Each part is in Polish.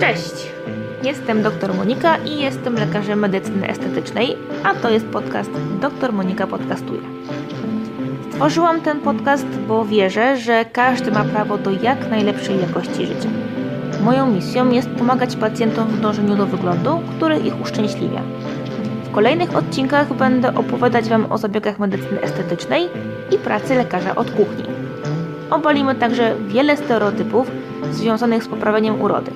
Cześć! Jestem dr Monika i jestem lekarzem medycyny estetycznej, a to jest podcast Dr Monika Podcastuje. Stworzyłam ten podcast, bo wierzę, że każdy ma prawo do jak najlepszej jakości życia. Moją misją jest pomagać pacjentom w dążeniu do wyglądu, który ich uszczęśliwia. W kolejnych odcinkach będę opowiadać Wam o zabiegach medycyny estetycznej i pracy lekarza od kuchni. Obalimy także wiele stereotypów związanych z poprawieniem urody.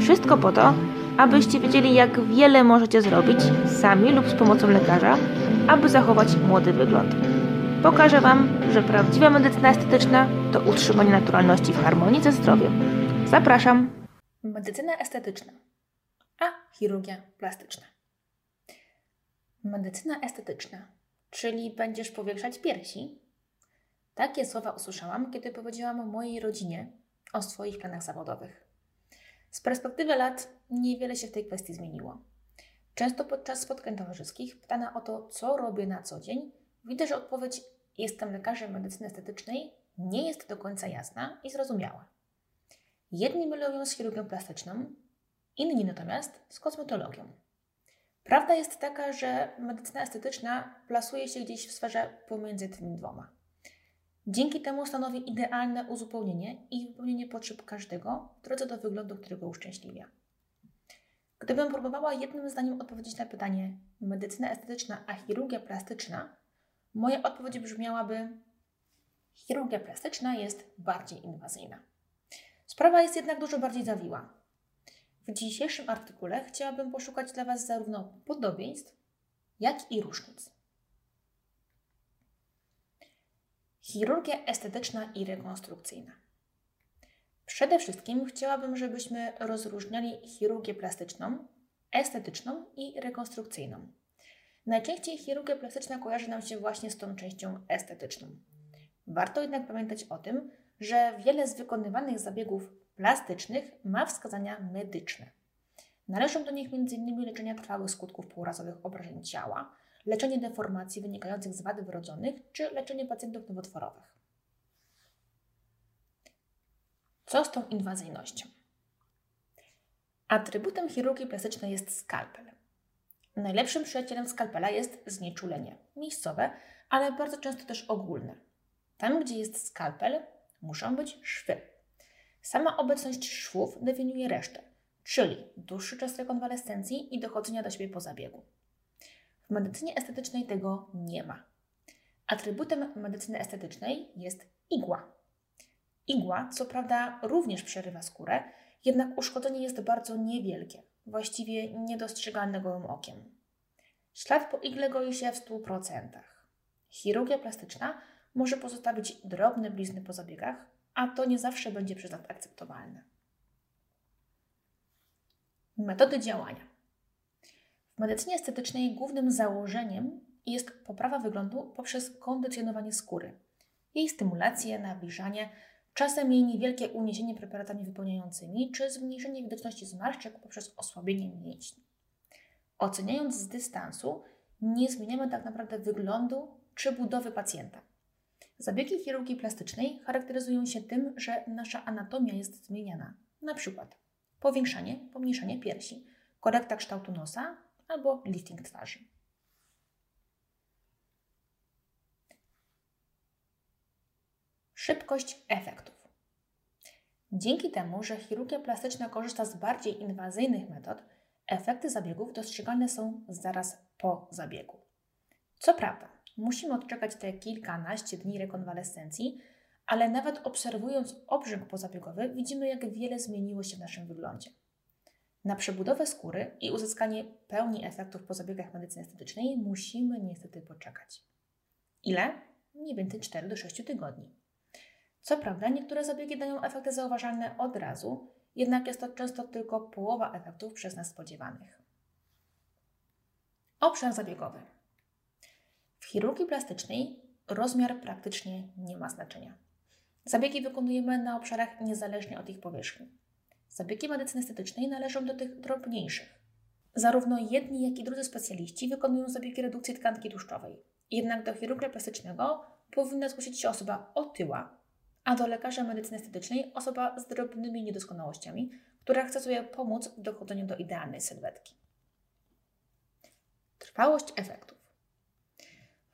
Wszystko po to, abyście wiedzieli, jak wiele możecie zrobić sami lub z pomocą lekarza, aby zachować młody wygląd. Pokażę Wam, że prawdziwa medycyna estetyczna to utrzymanie naturalności w harmonii ze zdrowiem. Zapraszam! Medycyna estetyczna, a chirurgia plastyczna. Medycyna estetyczna, czyli będziesz powiększać piersi? Takie słowa usłyszałam, kiedy powiedziałam mojej rodzinie o swoich planach zawodowych. Z perspektywy lat niewiele się w tej kwestii zmieniło. Często podczas spotkań towarzyskich pytana o to, co robię na co dzień, widzę, że odpowiedź jestem lekarzem medycyny estetycznej nie jest do końca jasna i zrozumiała. Jedni mylą ją z chirurgią plastyczną, inni natomiast z kosmetologią. Prawda jest taka, że medycyna estetyczna plasuje się gdzieś w sferze pomiędzy tymi dwoma. Dzięki temu stanowi idealne uzupełnienie i wypełnienie potrzeb każdego w drodze do wyglądu, którego uszczęśliwia. Gdybym próbowała jednym zdaniem odpowiedzieć na pytanie medycyna estetyczna a chirurgia plastyczna, moja odpowiedź brzmiałaby chirurgia plastyczna jest bardziej inwazyjna. Sprawa jest jednak dużo bardziej zawiła. W dzisiejszym artykule chciałabym poszukać dla Was zarówno podobieństw, jak i różnic. Chirurgia estetyczna i rekonstrukcyjna. Przede wszystkim chciałabym, żebyśmy rozróżniali chirurgię plastyczną, estetyczną i rekonstrukcyjną. Najczęściej chirurgia plastyczna kojarzy nam się właśnie z tą częścią estetyczną. Warto jednak pamiętać o tym, że wiele z wykonywanych zabiegów plastycznych ma wskazania medyczne. Należą do nich m.in. leczenia trwałych skutków półrazowych obrażeń ciała, leczenie deformacji wynikających z wad wrodzonych czy leczenie pacjentów nowotworowych. Co z tą inwazyjnością? Atrybutem chirurgii plastycznej jest skalpel. Najlepszym przyjacielem skalpela jest znieczulenie, miejscowe, ale bardzo często też ogólne. Tam, gdzie jest skalpel, muszą być szwy. Sama obecność szwów definiuje resztę, czyli dłuższy czas rekonwalescencji i dochodzenia do siebie po zabiegu. W medycynie estetycznej tego nie ma. Atrybutem medycyny estetycznej jest igła. Igła, co prawda, również przerywa skórę, jednak uszkodzenie jest bardzo niewielkie, właściwie niedostrzegalne gołym okiem. Ślad po igle goi się w 100%. Chirurgia plastyczna może pozostawić drobne blizny po zabiegach, a to nie zawsze będzie przez nas akceptowalne. Metody działania. Medycynie estetycznej głównym założeniem jest poprawa wyglądu poprzez kondycjonowanie skóry, jej stymulację, nawilżanie, czasem jej niewielkie uniesienie preparatami wypełniającymi czy zmniejszenie widoczności zmarszczek poprzez osłabienie mięśni. Oceniając z dystansu, nie zmieniamy tak naprawdę wyglądu czy budowy pacjenta. Zabiegi chirurgii plastycznej charakteryzują się tym, że nasza anatomia jest zmieniana, na przykład powiększanie, pomniejszanie piersi, korekta kształtu nosa albo lifting twarzy. Szybkość efektów. Dzięki temu, że chirurgia plastyczna korzysta z bardziej inwazyjnych metod, efekty zabiegów dostrzegalne są zaraz po zabiegu. Co prawda, musimy odczekać te kilkanaście dni rekonwalescencji, ale nawet obserwując obrzęk pozabiegowy, widzimy, jak wiele zmieniło się w naszym wyglądzie. Na przebudowę skóry i uzyskanie pełni efektów po zabiegach medycyny estetycznej musimy niestety poczekać. Ile? Mniej więcej 4 do 6 tygodni. Co prawda, niektóre zabiegi dają efekty zauważalne od razu, jednak jest to często tylko połowa efektów przez nas spodziewanych. Obszar zabiegowy. W chirurgii plastycznej rozmiar praktycznie nie ma znaczenia. Zabiegi wykonujemy na obszarach niezależnie od ich powierzchni. Zabiegi medycyny estetycznej należą do tych drobniejszych. Zarówno jedni, jak i drudzy specjaliści wykonują zabiegi redukcji tkanki tłuszczowej. Jednak do chirurga plastycznego powinna zgłosić się osoba otyła, a do lekarza medycyny estetycznej osoba z drobnymi niedoskonałościami, która chce sobie pomóc w dochodzeniu do idealnej sylwetki. Trwałość efektów.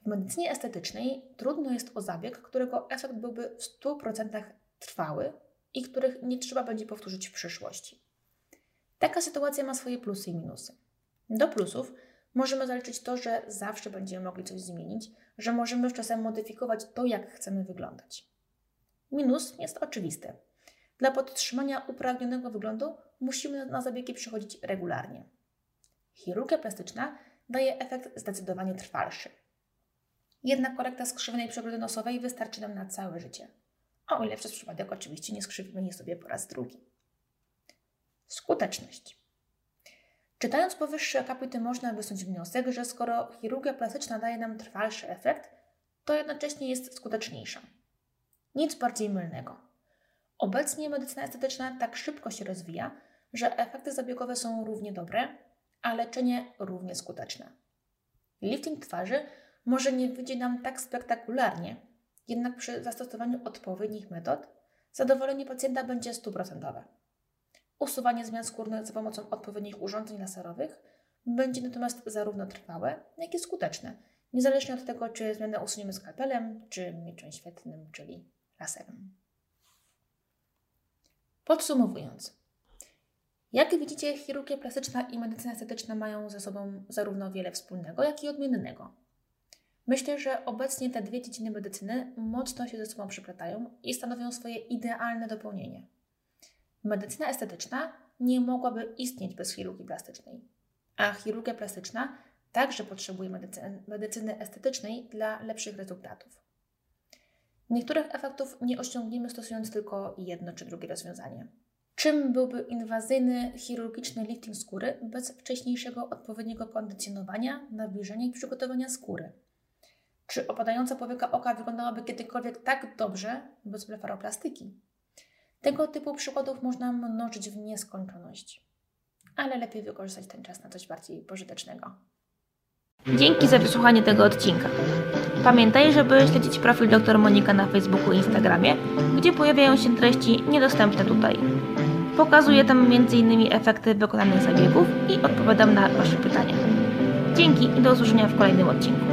W medycynie estetycznej trudno jest o zabieg, którego efekt byłby w 100% trwały i których nie trzeba będzie powtórzyć w przyszłości. Taka sytuacja ma swoje plusy i minusy. Do plusów możemy zaliczyć to, że zawsze będziemy mogli coś zmienić, że możemy czasem modyfikować to, jak chcemy wyglądać. Minus jest oczywisty. Dla podtrzymania upragnionego wyglądu musimy na zabiegi przychodzić regularnie. Chirurgia plastyczna daje efekt zdecydowanie trwalszy. Jedna korekta skrzywionej przegródy nosowej wystarczy nam na całe życie. O ile przez przypadek oczywiście nie skrzywimy je sobie po raz drugi. Skuteczność. Czytając powyższe akapity można wysnuć wniosek, że skoro chirurgia plastyczna daje nam trwalszy efekt, to jednocześnie jest skuteczniejsza. Nic bardziej mylnego. Obecnie medycyna estetyczna tak szybko się rozwija, że efekty zabiegowe są równie dobre, a leczenie równie skuteczne. Lifting twarzy może nie wyjdzie nam tak spektakularnie, jednak przy zastosowaniu odpowiednich metod zadowolenie pacjenta będzie stuprocentowe. Usuwanie zmian skórnych za pomocą odpowiednich urządzeń laserowych będzie natomiast zarówno trwałe, jak i skuteczne, niezależnie od tego, czy zmianę usuniemy skalpelem, czy mieczem świetnym, czyli laserem. Podsumowując, jak widzicie, chirurgia plastyczna i medycyna estetyczna mają ze sobą zarówno wiele wspólnego, jak i odmiennego. Myślę, że obecnie te dwie dziedziny medycyny mocno się ze sobą przeplatają i stanowią swoje idealne dopełnienie. Medycyna estetyczna nie mogłaby istnieć bez chirurgii plastycznej, a chirurgia plastyczna także potrzebuje medycyny, medycyny estetycznej dla lepszych rezultatów. Niektórych efektów nie osiągniemy stosując tylko jedno czy drugie rozwiązanie. Czym byłby inwazyjny chirurgiczny lifting skóry bez wcześniejszego odpowiedniego kondycjonowania, nawilżenia i przygotowania skóry? Czy opadająca powieka oka wyglądałaby kiedykolwiek tak dobrze bez blefaroplastyki? Tego typu przykładów można mnożyć w nieskończoność, ale lepiej wykorzystać ten czas na coś bardziej pożytecznego. Dzięki za wysłuchanie tego odcinka. Pamiętaj, żeby śledzić profil dr Monika na Facebooku i Instagramie, gdzie pojawiają się treści niedostępne tutaj. Pokazuję tam m.in. efekty wykonanych zabiegów i odpowiadam na Wasze pytania. Dzięki i do usłyszenia w kolejnym odcinku.